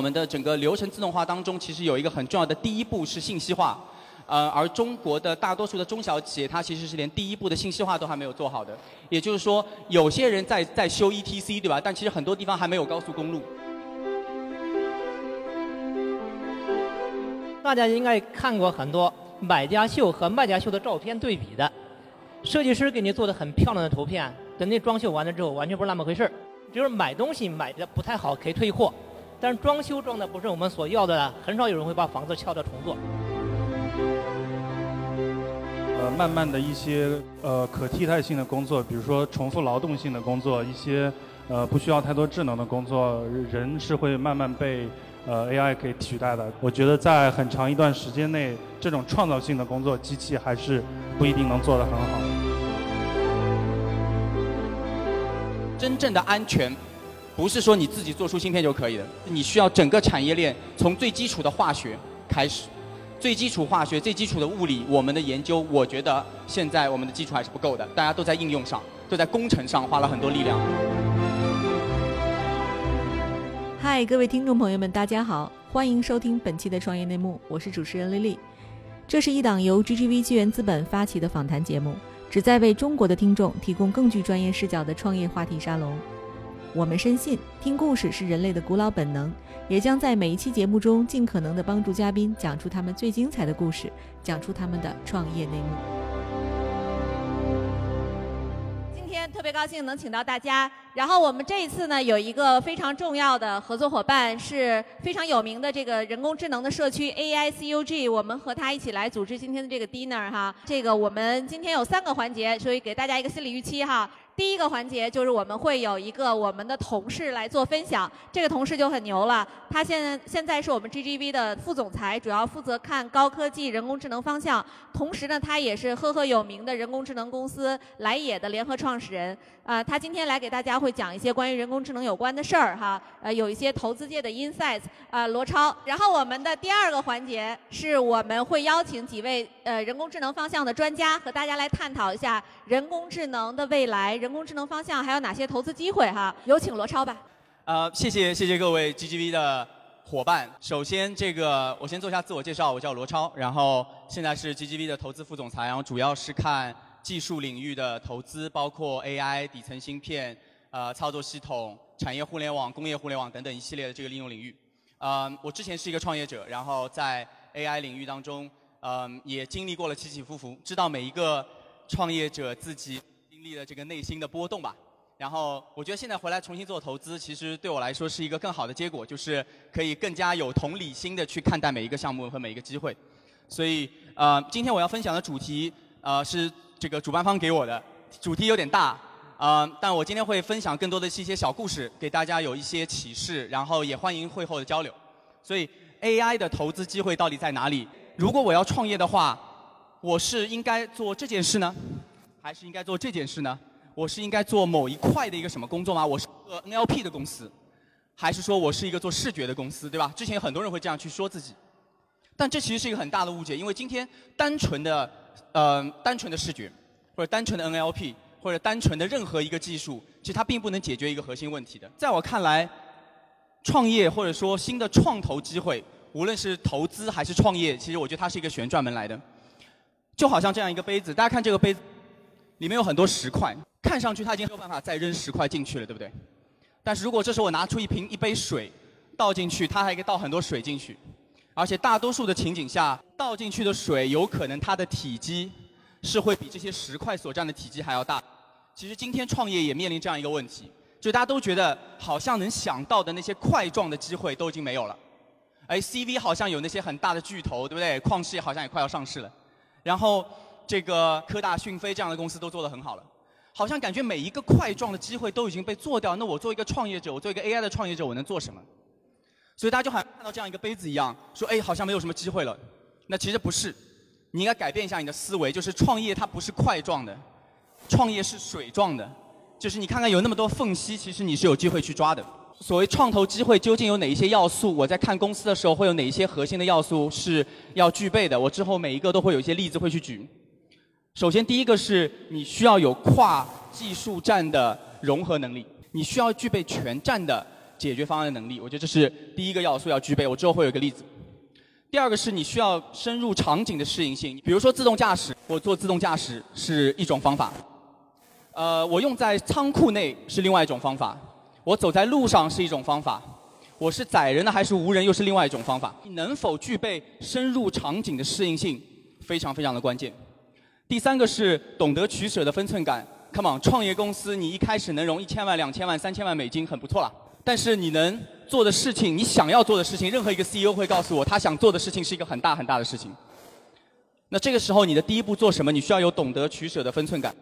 我们的整个流程自动化当中，其实有一个很重要的第一步是信息化。呃，而中国的大多数的中小企业，它其实是连第一步的信息化都还没有做好的。也就是说，有些人在在修 ETC，对吧？但其实很多地方还没有高速公路。大家应该看过很多买家秀和卖家秀的照片对比的，设计师给你做的很漂亮的图片，等你装修完了之后，完全不是那么回事儿。就是买东西买的不太好，可以退货，但是装修装的不是我们所要的，很少有人会把房子撬掉重做。呃，慢慢的一些呃可替代性的工作，比如说重复劳动性的工作，一些呃不需要太多智能的工作，人是会慢慢被呃 AI 给取代的。我觉得在很长一段时间内，这种创造性的工作，机器还是不一定能做得很好。真正的安全，不是说你自己做出芯片就可以的，你需要整个产业链从最基础的化学开始。最基础化学、最基础的物理，我们的研究，我觉得现在我们的基础还是不够的。大家都在应用上，都在工程上花了很多力量。嗨，各位听众朋友们，大家好，欢迎收听本期的创业内幕，我是主持人丽丽。这是一档由 GGV 纪元资本发起的访谈节目，旨在为中国的听众提供更具专业视角的创业话题沙龙。我们深信，听故事是人类的古老本能，也将在每一期节目中尽可能的帮助嘉宾讲出他们最精彩的故事，讲出他们的创业内幕。今天特别高兴能请到大家，然后我们这一次呢有一个非常重要的合作伙伴，是非常有名的这个人工智能的社区 AICUG，我们和他一起来组织今天的这个 dinner 哈。这个我们今天有三个环节，所以给大家一个心理预期哈。第一个环节就是我们会有一个我们的同事来做分享，这个同事就很牛了，他现在现在是我们 GGV 的副总裁，主要负责看高科技人工智能方向，同时呢，他也是赫赫有名的人工智能公司来也的联合创始人。啊，他今天来给大家会讲一些关于人工智能有关的事儿哈，呃，有一些投资界的 insights 啊，罗超。然后我们的第二个环节是我们会邀请几位呃人工智能方向的专家和大家来探讨一下人工智能的未来，人人工智能方向还有哪些投资机会哈。有请罗超吧。呃，谢谢谢谢各位 GGV 的伙伴。首先这个我先做一下自我介绍，我叫罗超，然后现在是 GGV 的投资副总裁，然后主要是看。技术领域的投资，包括 AI、底层芯片、呃操作系统、产业互联网、工业互联网等等一系列的这个应用领域。呃，我之前是一个创业者，然后在 AI 领域当中，嗯，也经历过了起起伏伏，知道每一个创业者自己经历的这个内心的波动吧。然后我觉得现在回来重新做投资，其实对我来说是一个更好的结果，就是可以更加有同理心的去看待每一个项目和每一个机会。所以，呃，今天我要分享的主题，呃，是。这个主办方给我的主题有点大，啊，但我今天会分享更多的是一些小故事，给大家有一些启示，然后也欢迎会后的交流。所以 AI 的投资机会到底在哪里？如果我要创业的话，我是应该做这件事呢，还是应该做这件事呢？我是应该做某一块的一个什么工作吗？我是个 NLP 的公司，还是说我是一个做视觉的公司，对吧？之前有很多人会这样去说自己，但这其实是一个很大的误解，因为今天单纯的。呃，单纯的视觉，或者单纯的 NLP，或者单纯的任何一个技术，其实它并不能解决一个核心问题的。在我看来，创业或者说新的创投机会，无论是投资还是创业，其实我觉得它是一个旋转门来的。就好像这样一个杯子，大家看这个杯子，里面有很多石块，看上去他已经没有办法再扔石块进去了，对不对？但是如果这时候我拿出一瓶一杯水倒进去，它还可以倒很多水进去。而且大多数的情景下，倒进去的水有可能它的体积是会比这些石块所占的体积还要大。其实今天创业也面临这样一个问题，就大家都觉得好像能想到的那些块状的机会都已经没有了。哎，CV 好像有那些很大的巨头，对不对？旷视好像也快要上市了。然后这个科大讯飞这样的公司都做得很好了，好像感觉每一个块状的机会都已经被做掉。那我做一个创业者，我做一个 AI 的创业者，我能做什么？所以大家就好像看到这样一个杯子一样，说哎，好像没有什么机会了。那其实不是，你应该改变一下你的思维，就是创业它不是块状的，创业是水状的，就是你看看有那么多缝隙，其实你是有机会去抓的。所谓创投机会究竟有哪一些要素？我在看公司的时候会有哪一些核心的要素是要具备的？我之后每一个都会有一些例子会去举。首先第一个是你需要有跨技术站的融合能力，你需要具备全站的。解决方案的能力。我觉得这是第一个要素要具备。我之后会有一个例子。第二个是你需要深入场景的适应性，比如说自动驾驶，我做自动驾驶是一种方法。呃，我用在仓库内是另外一种方法，我走在路上是一种方法，我是载人的还是无人又是另外一种方法。你能否具备深入场景的适应性，非常非常的关键。第三个是懂得取舍的分寸感。Come on，创业公司你一开始能融一千万、两千万、三千万美金很不错了，但是你能做的事情，你想要做的事情，任何一个 CEO 会告诉我，他想做的事情是一个很大很大的事情。那这个时候你的第一步做什么？你需要有懂得取舍的分寸感。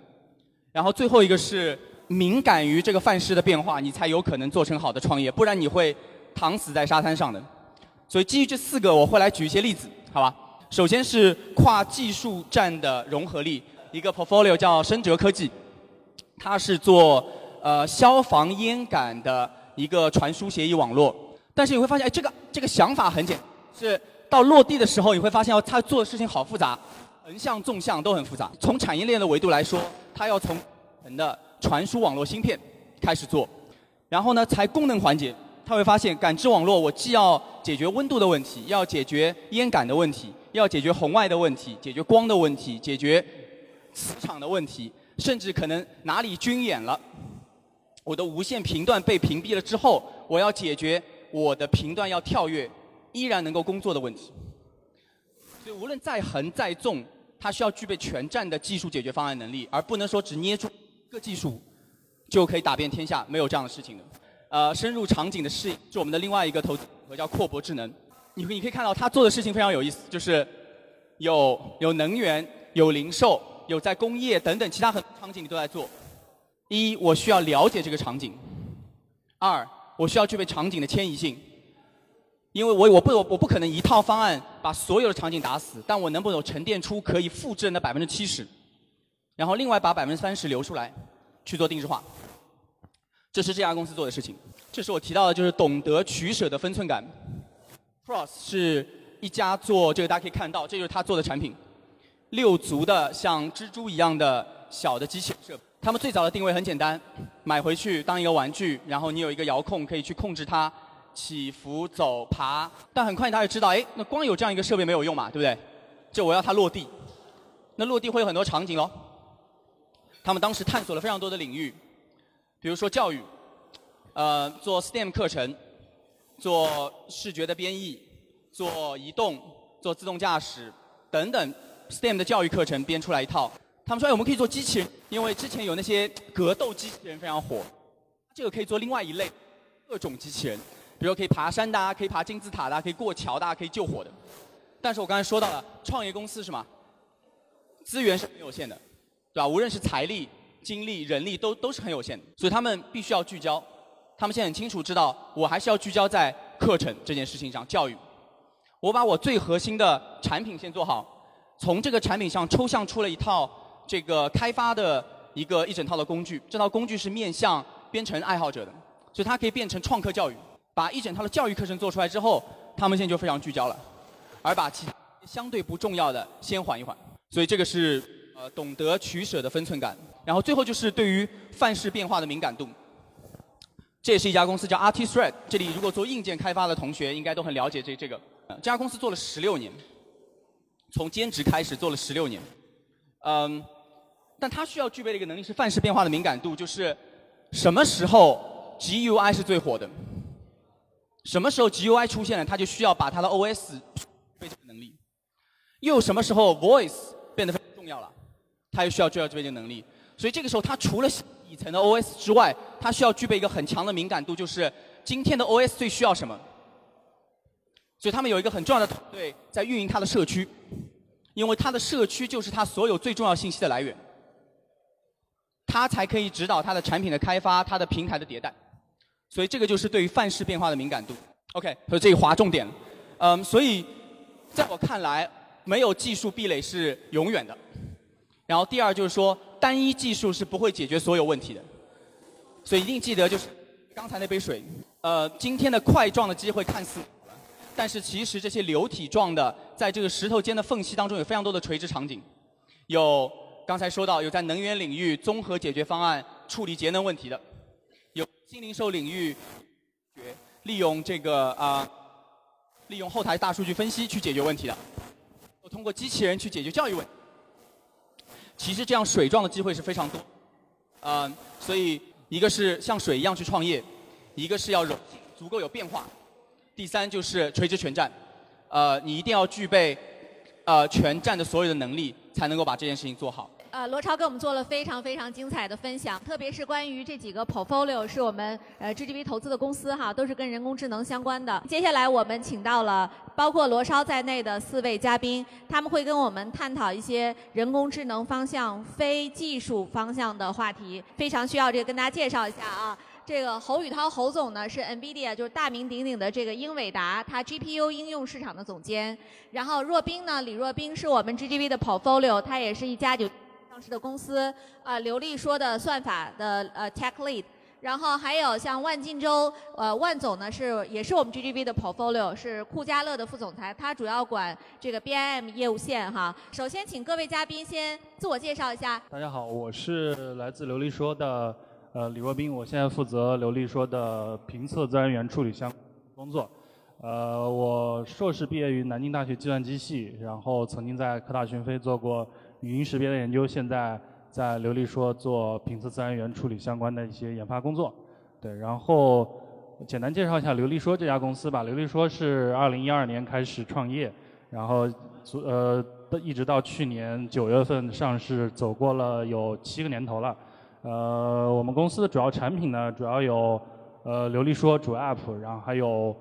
然后最后一个是敏感于这个范式的变化，你才有可能做成好的创业，不然你会躺死在沙滩上的。所以基于这四个，我会来举一些例子，好吧？首先是跨技术站的融合力，一个 portfolio 叫深哲科技，它是做呃消防烟感的一个传输协议网络。但是你会发现，哎，这个这个想法很简，是到落地的时候，你会发现，哦，他做的事情好复杂，横向、纵向都很复杂。从产业链的维度来说。它要从我们的传输网络芯片开始做，然后呢，才功能环节，他会发现感知网络，我既要解决温度的问题，要解决烟感的问题，要解决红外的问题，解决光的问题，解决磁场的问题，甚至可能哪里军演了，我的无线频段被屏蔽了之后，我要解决我的频段要跳跃，依然能够工作的问题。所以无论再横再纵。它需要具备全站的技术解决方案能力，而不能说只捏住一个技术就可以打遍天下，没有这样的事情的。呃，深入场景的适应是我们的另外一个投资和叫阔博智能。你你可以看到他做的事情非常有意思，就是有有能源、有零售、有在工业等等其他很多场景你都在做。一，我需要了解这个场景；二，我需要具备场景的迁移性。因为我我不我我不可能一套方案把所有的场景打死，但我能不能沉淀出可以复制的百分之七十，然后另外把百分之三十留出来去做定制化，这是这家公司做的事情。这是我提到的，就是懂得取舍的分寸感。Cross 是一家做这个，大家可以看到，这就是他做的产品，六足的像蜘蛛一样的小的机器人。他们最早的定位很简单，买回去当一个玩具，然后你有一个遥控可以去控制它。起伏、走、爬，但很快他就知道，哎，那光有这样一个设备没有用嘛，对不对？就我要它落地，那落地会有很多场景喽。他们当时探索了非常多的领域，比如说教育，呃，做 STEM 课程，做视觉的编译，做移动，做自动驾驶等等 STEM 的教育课程编出来一套。他们说，哎，我们可以做机器人，因为之前有那些格斗机器人非常火，这个可以做另外一类各种机器人。比如可以爬山的，可以爬金字塔的，可以过桥的，可以救火的。但是我刚才说到了，创业公司是吗？资源是很有限的，对吧？无论是财力、精力、人力，都都是很有限的。所以他们必须要聚焦。他们现在很清楚知道，我还是要聚焦在课程这件事情上，教育。我把我最核心的产品先做好，从这个产品上抽象出了一套这个开发的一个一整套的工具。这套工具是面向编程爱好者的，所以它可以变成创客教育。把一整套的教育课程做出来之后，他们现在就非常聚焦了，而把其他相对不重要的先缓一缓。所以这个是呃懂得取舍的分寸感。然后最后就是对于范式变化的敏感度。这也是一家公司叫 Artthread，这里如果做硬件开发的同学应该都很了解这这个。这家公司做了十六年，从兼职开始做了十六年。嗯，但它需要具备的一个能力是范式变化的敏感度，就是什么时候 GUI 是最火的。什么时候 GUI 出现了，它就需要把它的 OS 备这个能力。又什么时候 Voice 变得非常重要了，它又需要具备这个能力。所以这个时候，它除了底层的 OS 之外，它需要具备一个很强的敏感度，就是今天的 OS 最需要什么。所以他们有一个很重要的团队在运营它的社区，因为它的社区就是它所有最重要信息的来源，它才可以指导它的产品的开发、它的平台的迭代。所以这个就是对于范式变化的敏感度。OK，所以这里划重点。嗯，所以在我看来，没有技术壁垒是永远的。然后第二就是说，单一技术是不会解决所有问题的。所以一定记得，就是刚才那杯水。呃，今天的块状的机会看似，但是其实这些流体状的，在这个石头间的缝隙当中有非常多的垂直场景。有刚才说到有在能源领域综合解决方案处理节能问题的。有新零售领域利用这个啊，利用后台大数据分析去解决问题的，通过机器人去解决教育问。其实这样水状的机会是非常多，嗯，所以一个是像水一样去创业，一个是要足够有变化，第三就是垂直全站，呃，你一定要具备呃全站的所有的能力，才能够把这件事情做好。呃，罗超给我们做了非常非常精彩的分享，特别是关于这几个 portfolio 是我们呃 GGV 投资的公司哈，都是跟人工智能相关的。接下来我们请到了包括罗超在内的四位嘉宾，他们会跟我们探讨一些人工智能方向、非技术方向的话题，非常需要这个跟大家介绍一下啊。这个侯宇涛侯总呢是 NVIDIA 就是大名鼎鼎的这个英伟达，他 GPU 应用市场的总监。然后若冰呢，李若冰是我们 GGV 的 portfolio，他也是一家就。上市的公司，啊，刘丽说的算法的呃 tech lead，然后还有像万晋洲，呃，万总呢是也是我们 G G B 的 portfolio，是酷家乐的副总裁，他主要管这个 BIM 业务线哈。首先请各位嘉宾先自我介绍一下。大家好，我是来自刘丽说的呃李若冰，我现在负责刘丽说的评测自然语言处理相工作。呃，我硕士毕业于南京大学计算机系，然后曾经在科大讯飞做过。语音识别的研究，现在在流利说做评测自然语言处理相关的一些研发工作。对，然后简单介绍一下流利说这家公司吧。流利说是二零一二年开始创业，然后呃一直到去年九月份上市，走过了有七个年头了。呃，我们公司的主要产品呢，主要有呃流利说主 App，然后还有。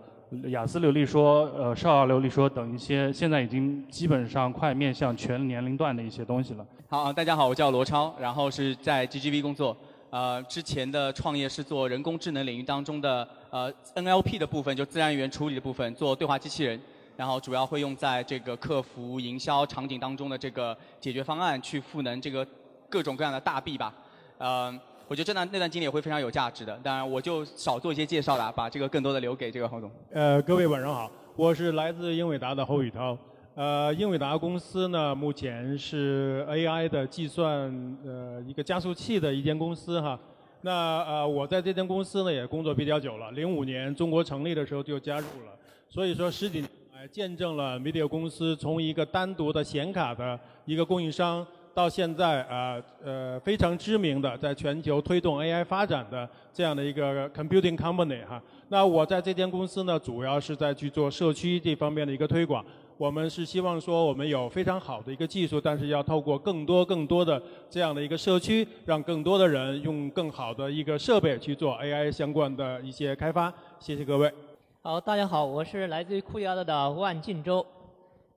雅思流利说，呃，少儿流利说等一些，现在已经基本上快面向全年龄段的一些东西了。好，大家好，我叫罗超，然后是在 GGV 工作。呃，之前的创业是做人工智能领域当中的呃 NLP 的部分，就自然语言处理的部分，做对话机器人，然后主要会用在这个客服、营销场景当中的这个解决方案，去赋能这个各种各样的大 B 吧。嗯。我觉得这段那段经历也会非常有价值的，当然我就少做一些介绍了，把这个更多的留给这个侯总。呃，各位晚上好，我是来自英伟达的侯宇涛。呃，英伟达公司呢，目前是 AI 的计算呃一个加速器的一间公司哈。那呃，我在这间公司呢也工作比较久了，零五年中国成立的时候就加入了，所以说十几年来见证了 Media 公司从一个单独的显卡的一个供应商。到现在啊，呃，非常知名的，在全球推动 AI 发展的这样的一个 computing company 哈。那我在这间公司呢，主要是在去做社区这方面的一个推广。我们是希望说，我们有非常好的一个技术，但是要透过更多更多的这样的一个社区，让更多的人用更好的一个设备去做 AI 相关的一些开发。谢谢各位。好，大家好，我是来自于酷家乐的万晋洲。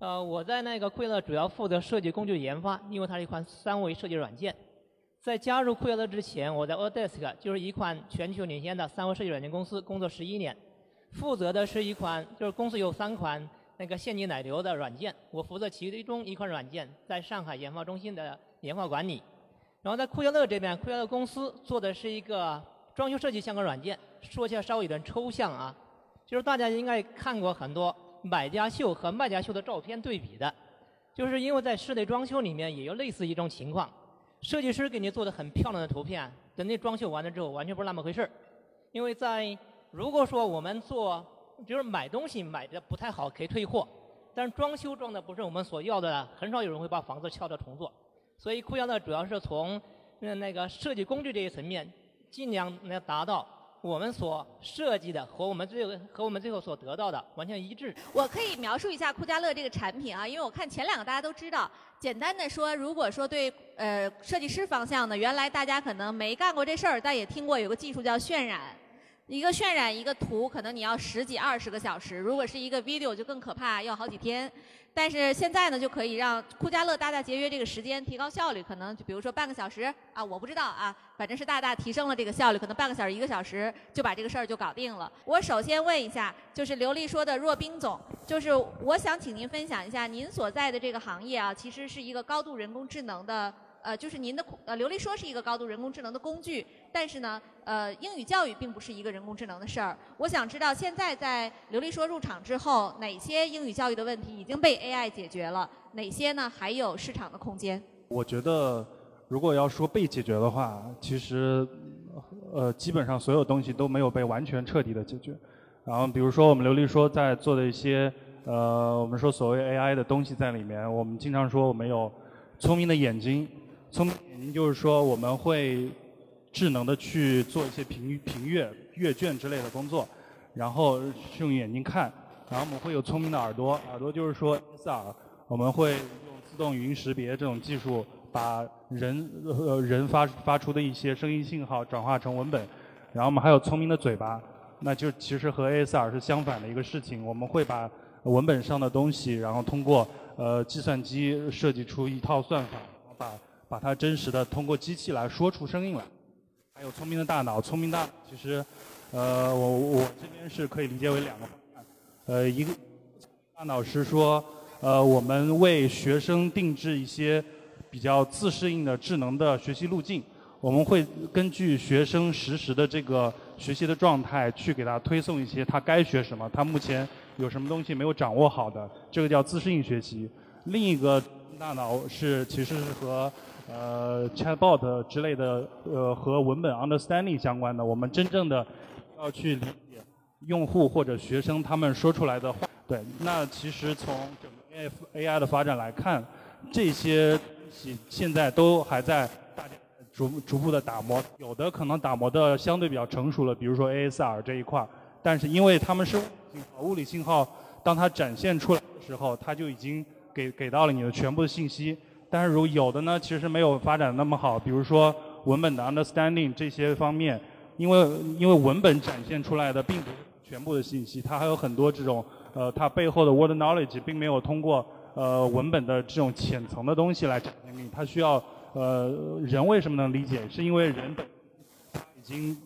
呃，我在那个酷乐主要负责设计工具研发，因为它是一款三维设计软件。在加入酷乐之前，我在 Autodesk 就是一款全球领先的三维设计软件公司工作十一年，负责的是一款就是公司有三款那个现金奶流的软件，我负责其中一款软件在上海研发中心的研发管理。然后在酷乐这边，酷乐公司做的是一个装修设计相关软件，说起来稍微有点抽象啊，就是大家应该看过很多。买家秀和卖家秀的照片对比的，就是因为在室内装修里面也有类似一种情况，设计师给你做的很漂亮的图片，等你装修完了之后完全不是那么回事。因为在如果说我们做就是买东西买的不太好可以退货，但是装修装的不是我们所要的，很少有人会把房子敲掉重做。所以酷家呢主要是从那个设计工具这一层面，尽量来达到。我们所设计的和我们最后和我们最后所得到的完全一致。我可以描述一下酷家乐这个产品啊，因为我看前两个大家都知道。简单的说，如果说对呃设计师方向呢，原来大家可能没干过这事儿，但也听过有个技术叫渲染。一个渲染一个图，可能你要十几二十个小时；如果是一个 video，就更可怕，要好几天。但是现在呢，就可以让酷家乐大大节约这个时间，提高效率。可能就比如说半个小时啊，我不知道啊，反正是大大提升了这个效率。可能半个小时、一个小时就把这个事儿就搞定了。我首先问一下，就是刘丽说的若冰总，就是我想请您分享一下，您所在的这个行业啊，其实是一个高度人工智能的。呃，就是您的呃，琉璃说是一个高度人工智能的工具，但是呢，呃，英语教育并不是一个人工智能的事儿。我想知道，现在在琉璃说入场之后，哪些英语教育的问题已经被 AI 解决了？哪些呢还有市场的空间？我觉得，如果要说被解决的话，其实，呃，基本上所有东西都没有被完全彻底的解决。然后比如说我们琉璃说在做的一些呃，我们说所谓 AI 的东西在里面，我们经常说我们有聪明的眼睛，聪明眼睛就是说我们会智能的去做一些评评阅阅卷之类的工作，然后是用眼睛看，然后我们会有聪明的耳朵，耳朵就是说 S 耳，我们会用自动语音识别这种技术，把人呃人发发出的一些声音信号转化成文本，然后我们还有聪明的嘴巴，那就其实和 ASR 是相反的一个事情，我们会把文本上的东西，然后通过呃计算机设计出一套算法，把把它真实的通过机器来说出声音来。还有聪明的大脑，聪明大脑其实，呃，我我这边是可以理解为两个方案，呃，一个大脑是说，呃，我们为学生定制一些比较自适应的智能的学习路径，我们会根据学生实时的这个学习的状态，去给他推送一些他该学什么，他目前有什么东西没有掌握好的，这个叫自适应学习。另一个大脑是其实是和呃 chatbot 之类的呃和文本 understanding 相关的，我们真正的要去理解用户或者学生他们说出来的话。对，那其实从整个 A AI 的发展来看，这些东西现在都还在大家逐逐步的打磨，有的可能打磨的相对比较成熟了，比如说 ASR 这一块儿，但是因为他们是，物理信号当它展现出来的时候，它就已经给给到了你的全部的信息。但是如有的呢，其实没有发展那么好，比如说文本的 understanding 这些方面，因为因为文本展现出来的并不是全部的信息，它还有很多这种呃它背后的 word knowledge 并没有通过呃文本的这种浅层的东西来展现给你，它需要呃人为什么能理解？是因为人本他已经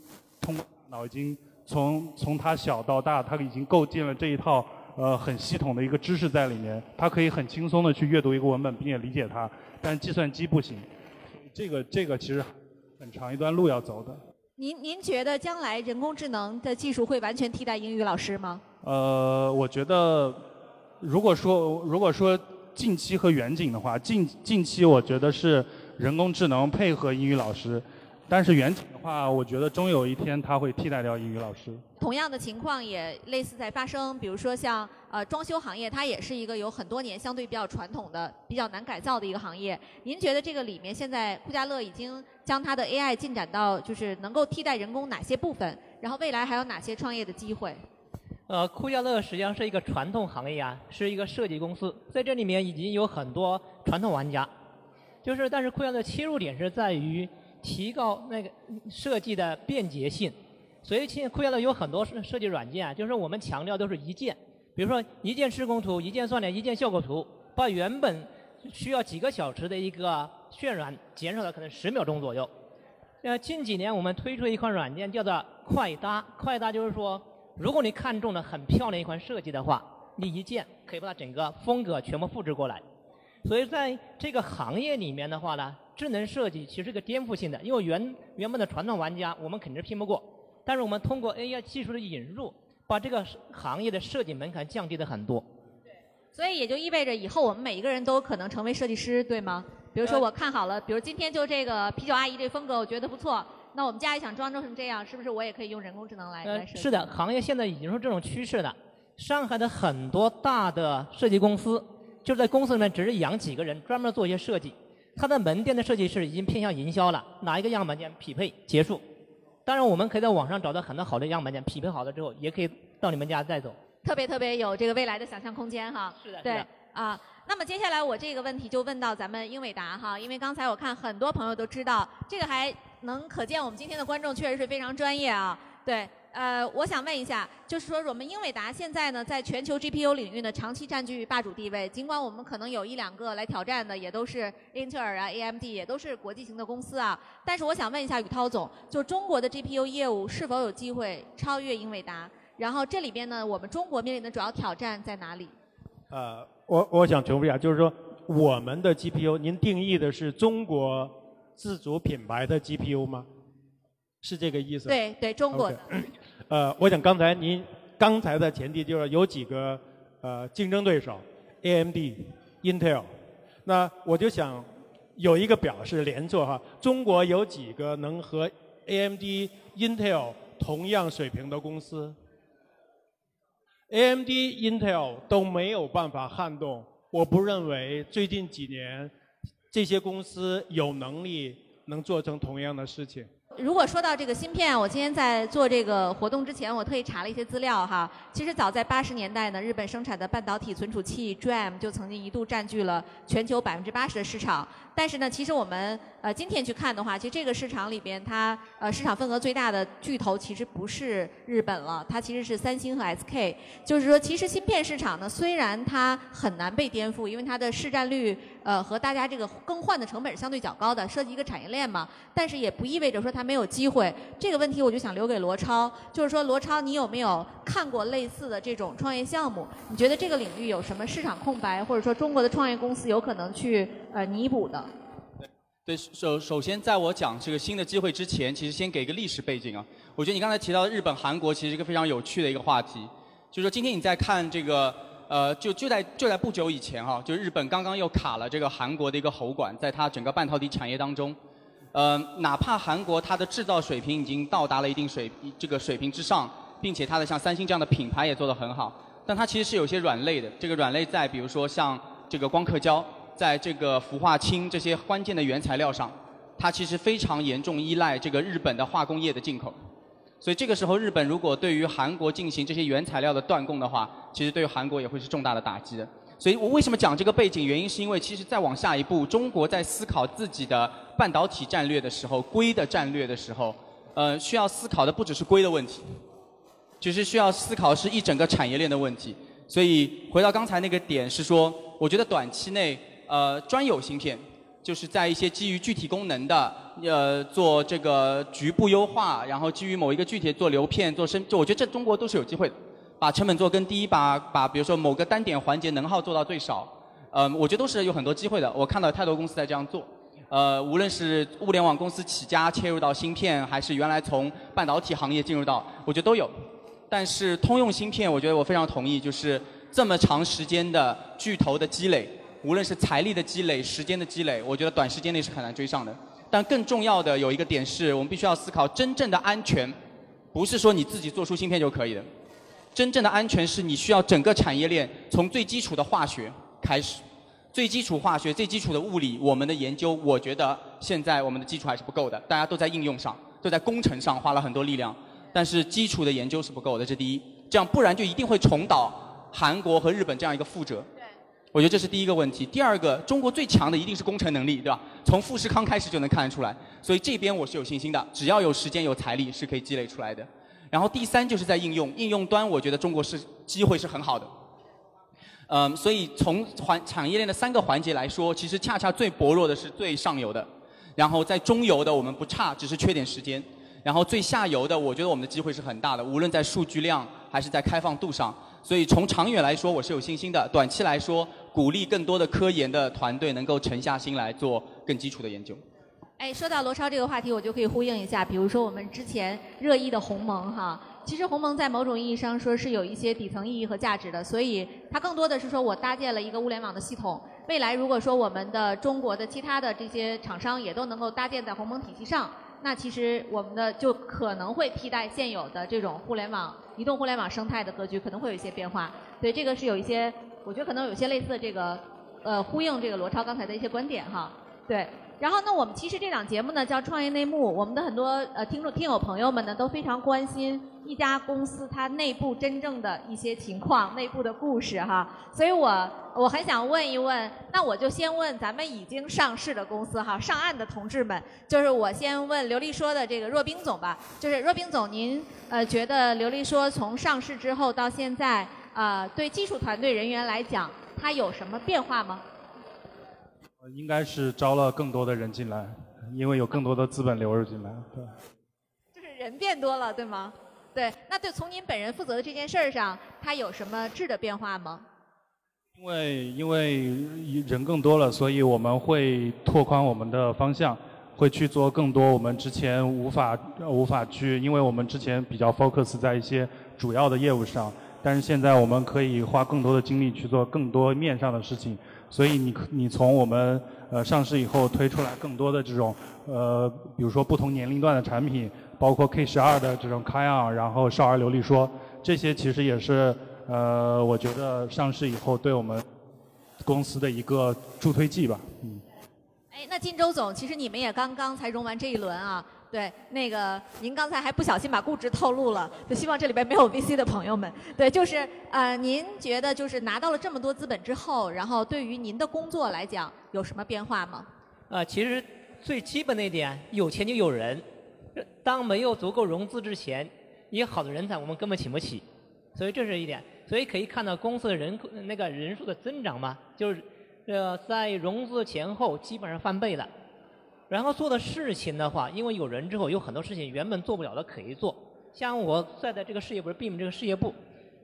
通过脑已经从从他小到大，他已经构建了这一套呃很系统的一个知识在里面，他可以很轻松的去阅读一个文本并且理解它，但计算机不行。这个这个其实很长一段路要走的。您您觉得将来人工智能的技术会完全替代英语老师吗？呃，我觉得，如果说如果说近期和远景的话，近近期我觉得是人工智能配合英语老师，但是远景的话，我觉得终有一天它会替代掉英语老师。同样的情况也类似在发生，比如说像呃装修行业，它也是一个有很多年相对比较传统的、比较难改造的一个行业。您觉得这个里面现在酷家乐已经将它的 AI 进展到就是能够替代人工哪些部分？然后未来还有哪些创业的机会？呃，酷家乐实际上是一个传统行业啊，是一个设计公司，在这里面已经有很多传统玩家，就是但是酷家乐切入点是在于提高那个设计的便捷性，所以现在酷家乐有很多设设计软件啊，就是我们强调都是一键，比如说一键施工图、一键算量、一键效果图，把原本需要几个小时的一个渲染减少了可能十秒钟左右。呃，近几年我们推出一款软件叫做快搭，快搭就是说，如果你看中了很漂亮一款设计的话，你一键可以把它整个风格全部复制过来。所以在这个行业里面的话呢，智能设计其实是个颠覆性的，因为原原本的传统玩家我们肯定是拼不过，但是我们通过 AI 技术的引入，把这个行业的设计门槛降低了很多。所以也就意味着以后我们每一个人都可能成为设计师，对吗？比如说呃我看好了，比如今天就这个啤酒阿姨这风格，我觉得不错，那我们家也想装装成这样，是不是我也可以用人工智能来来呃，设计？是的，行业现在已经是这种趋势了。上海的很多大的设计公司，就在公司里面只是养几个人，专门做一些设计。它的门店的设计师已经偏向营销了，哪一个样板间匹配结束。当然，我们可以在网上找到很多好的样板间，匹配好了之后，也可以到你们家再走。特别特别有这个未来的想象空间哈。是的，是对的。啊，那么接下来我这个问题就问到咱们英伟达哈，因为刚才我看很多朋友都知道，这个还能可见我们今天的观众确实是非常专业啊。对，呃，我想问一下，就是说我们英伟达现在呢，在全球 GPU 领域呢，长期占据霸主地位。尽管我们可能有一两个来挑战的，也都是英特尔啊、AMD，也都是国际型的公司啊。但是我想问一下宇涛总，就中国的 GPU 业务是否有机会超越英伟达？然后这里边呢，我们中国面临的主要挑战在哪里？呃，我我想重复一下，就是说我们的 GPU，您定义的是中国自主品牌的 GPU 吗？是这个意思？。对对，中国的。呃，我想刚才您刚才的前提就是有几个呃竞争对手，AMD、Intel，那我就想有一个表示连坐哈，中国有几个能和 AMD、Intel 同样水平的公司？AMD、Intel 都没有办法撼动。我不认为最近几年这些公司有能力能做成同样的事情。如果说到这个芯片，我今天在做这个活动之前，我特意查了一些资料哈。其实早在八十年代呢，日本生产的半导体存储器 DRAM 就曾经一度占据了全球百分之八十的市场。但是呢，其实我们呃今天去看的话，其实这个市场里边，它呃市场份额最大的巨头其实不是日本了，它其实是三星和 SK。就是说，其实芯片市场呢，虽然它很难被颠覆，因为它的市占率呃和大家这个更换的成本是相对较高的，涉及一个产业链嘛。但是也不意味着说它没有机会。这个问题我就想留给罗超，就是说罗超，你有没有看过类似的这种创业项目？你觉得这个领域有什么市场空白，或者说中国的创业公司有可能去呃弥补的？对，首首先在我讲这个新的机会之前，其实先给一个历史背景啊。我觉得你刚才提到日本、韩国，其实是一个非常有趣的一个话题。就是说，今天你在看这个，呃，就就在就在不久以前哈，就日本刚刚又卡了这个韩国的一个喉管，在它整个半导体产业当中，呃，哪怕韩国它的制造水平已经到达了一定水这个水平之上，并且它的像三星这样的品牌也做得很好，但它其实是有些软肋的。这个软肋在比如说像这个光刻胶。在这个氟化氢这些关键的原材料上，它其实非常严重依赖这个日本的化工业的进口。所以这个时候，日本如果对于韩国进行这些原材料的断供的话，其实对韩国也会是重大的打击的。所以我为什么讲这个背景？原因是因为其实再往下一步，中国在思考自己的半导体战略的时候，硅的战略的时候，呃，需要思考的不只是硅的问题，就是需要思考是一整个产业链的问题。所以回到刚才那个点是说，我觉得短期内。呃，专有芯片就是在一些基于具体功能的，呃，做这个局部优化，然后基于某一个具体做流片、做深，就我觉得这中国都是有机会的，把成本做更低，把把比如说某个单点环节能耗做到最少，呃，我觉得都是有很多机会的。我看到太多公司在这样做，呃，无论是物联网公司起家切入到芯片，还是原来从半导体行业进入到，我觉得都有。但是通用芯片，我觉得我非常同意，就是这么长时间的巨头的积累。无论是财力的积累、时间的积累，我觉得短时间内是很难追上的。但更重要的有一个点是，我们必须要思考真正的安全，不是说你自己做出芯片就可以的。真正的安全是你需要整个产业链从最基础的化学开始，最基础化学、最基础的物理，我们的研究，我觉得现在我们的基础还是不够的。大家都在应用上，都在工程上花了很多力量，但是基础的研究是不够的，这第一。这样不然就一定会重蹈韩国和日本这样一个覆辙。我觉得这是第一个问题。第二个，中国最强的一定是工程能力，对吧？从富士康开始就能看得出来。所以这边我是有信心的，只要有时间、有财力，是可以积累出来的。然后第三就是在应用，应用端我觉得中国是机会是很好的。嗯，所以从环产业链的三个环节来说，其实恰恰最薄弱的是最上游的。然后在中游的我们不差，只是缺点时间。然后最下游的，我觉得我们的机会是很大的，无论在数据量还是在开放度上。所以从长远来说，我是有信心的。短期来说，鼓励更多的科研的团队能够沉下心来做更基础的研究。哎，说到罗超这个话题，我就可以呼应一下。比如说我们之前热议的鸿蒙哈，其实鸿蒙在某种意义上说是有一些底层意义和价值的。所以它更多的是说我搭建了一个物联网的系统。未来如果说我们的中国的其他的这些厂商也都能够搭建在鸿蒙体系上。那其实我们的就可能会替代现有的这种互联网、移动互联网生态的格局，可能会有一些变化。对，这个是有一些，我觉得可能有些类似这个，呃，呼应这个罗超刚才的一些观点哈。对。然后呢，我们其实这档节目呢叫《创业内幕》，我们的很多呃听众、听友朋友们呢都非常关心一家公司它内部真正的一些情况、内部的故事哈。所以我我很想问一问，那我就先问咱们已经上市的公司哈，上岸的同志们，就是我先问刘丽说的这个若冰总吧，就是若冰总，您呃觉得刘丽说从上市之后到现在啊，对技术团队人员来讲，它有什么变化吗？应该是招了更多的人进来，因为有更多的资本流入进来，对。就是人变多了，对吗？对。那对从您本人负责的这件事儿上，它有什么质的变化吗？因为因为人更多了，所以我们会拓宽我们的方向，会去做更多我们之前无法无法去，因为我们之前比较 focus 在一些主要的业务上，但是现在我们可以花更多的精力去做更多面上的事情。所以你你从我们呃上市以后推出来更多的这种呃，比如说不同年龄段的产品，包括 K 十二的这种开昂，然后少儿流利说，这些其实也是呃，我觉得上市以后对我们公司的一个助推剂吧。嗯。哎，那金周总，其实你们也刚刚才融完这一轮啊。对，那个您刚才还不小心把估值透露了，就希望这里边没有 VC 的朋友们。对，就是呃，您觉得就是拿到了这么多资本之后，然后对于您的工作来讲有什么变化吗？呃，其实最基本的一点，有钱就有人。当没有足够融资之前，你好的人才我们根本请不起，所以这是一点。所以可以看到公司的人那个人数的增长嘛，就是呃在融资前后基本上翻倍了。然后做的事情的话，因为有人之后，有很多事情原本做不了的可以做。像我在的这个事业部是 BIM 这个事业部，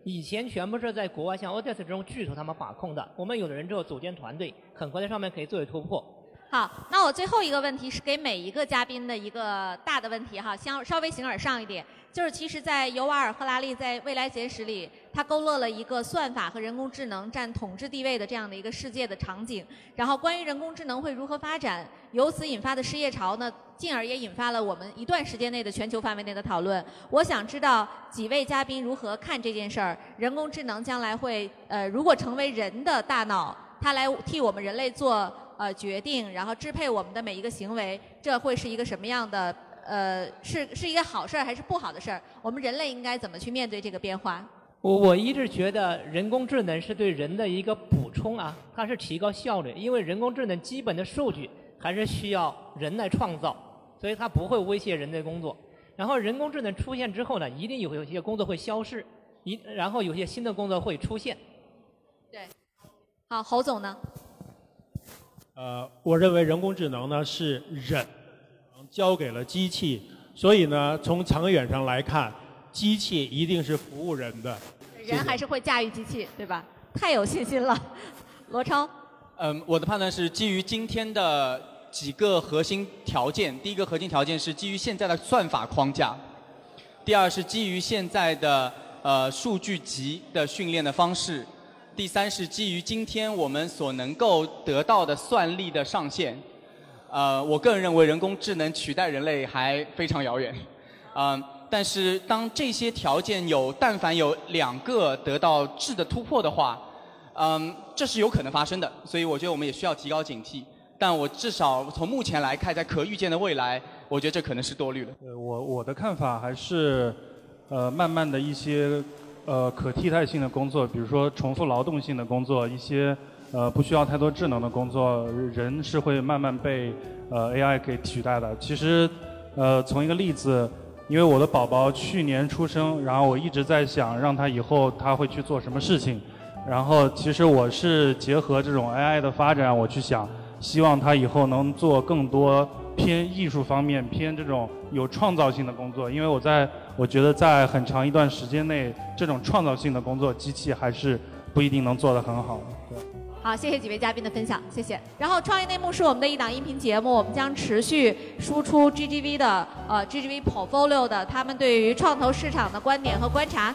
以前全部是在国外像 Odes 这种巨头他们把控的。我们有了人之后组建团队，很快在上面可以作为突破。好，那我最后一个问题是给每一个嘉宾的一个大的问题哈，相稍微形而上一点，就是其实，在尤瓦尔·赫拉利在《未来简史》里，他勾勒了一个算法和人工智能占统治地位的这样的一个世界的场景。然后，关于人工智能会如何发展，由此引发的失业潮呢，进而也引发了我们一段时间内的全球范围内的讨论。我想知道几位嘉宾如何看这件事儿？人工智能将来会呃，如果成为人的大脑，它来替我们人类做。呃，决定然后支配我们的每一个行为，这会是一个什么样的？呃，是是一个好事儿还是不好的事儿？我们人类应该怎么去面对这个变化？我我一直觉得人工智能是对人的一个补充啊，它是提高效率，因为人工智能基本的数据还是需要人来创造，所以它不会威胁人的工作。然后人工智能出现之后呢，一定有有些工作会消失，一然后有些新的工作会出现。对，好，侯总呢？呃，我认为人工智能呢是人交给了机器，所以呢，从长远上来看，机器一定是服务人的。人还是会驾驭机器，对吧？太有信心了，罗超。嗯，我的判断是基于今天的几个核心条件。第一个核心条件是基于现在的算法框架，第二是基于现在的呃数据集的训练的方式。第三是基于今天我们所能够得到的算力的上限，呃，我个人认为人工智能取代人类还非常遥远，嗯，但是当这些条件有但凡有两个得到质的突破的话，嗯，这是有可能发生的，所以我觉得我们也需要提高警惕。但我至少从目前来看，在可预见的未来，我觉得这可能是多虑了。呃，我我的看法还是，呃，慢慢的一些。呃，可替代性的工作，比如说重复劳动性的工作，一些呃不需要太多智能的工作，人是会慢慢被呃 AI 给取代的。其实，呃，从一个例子，因为我的宝宝去年出生，然后我一直在想，让他以后他会去做什么事情。然后，其实我是结合这种 AI 的发展，我去想，希望他以后能做更多偏艺术方面、偏这种有创造性的工作，因为我在。我觉得在很长一段时间内，这种创造性的工作，机器还是不一定能做得很好。对。好，谢谢几位嘉宾的分享，谢谢。然后，创业内幕是我们的一档音频节目，我们将持续输出 GGV 的呃 GGV Portfolio 的他们对于创投市场的观点和观察。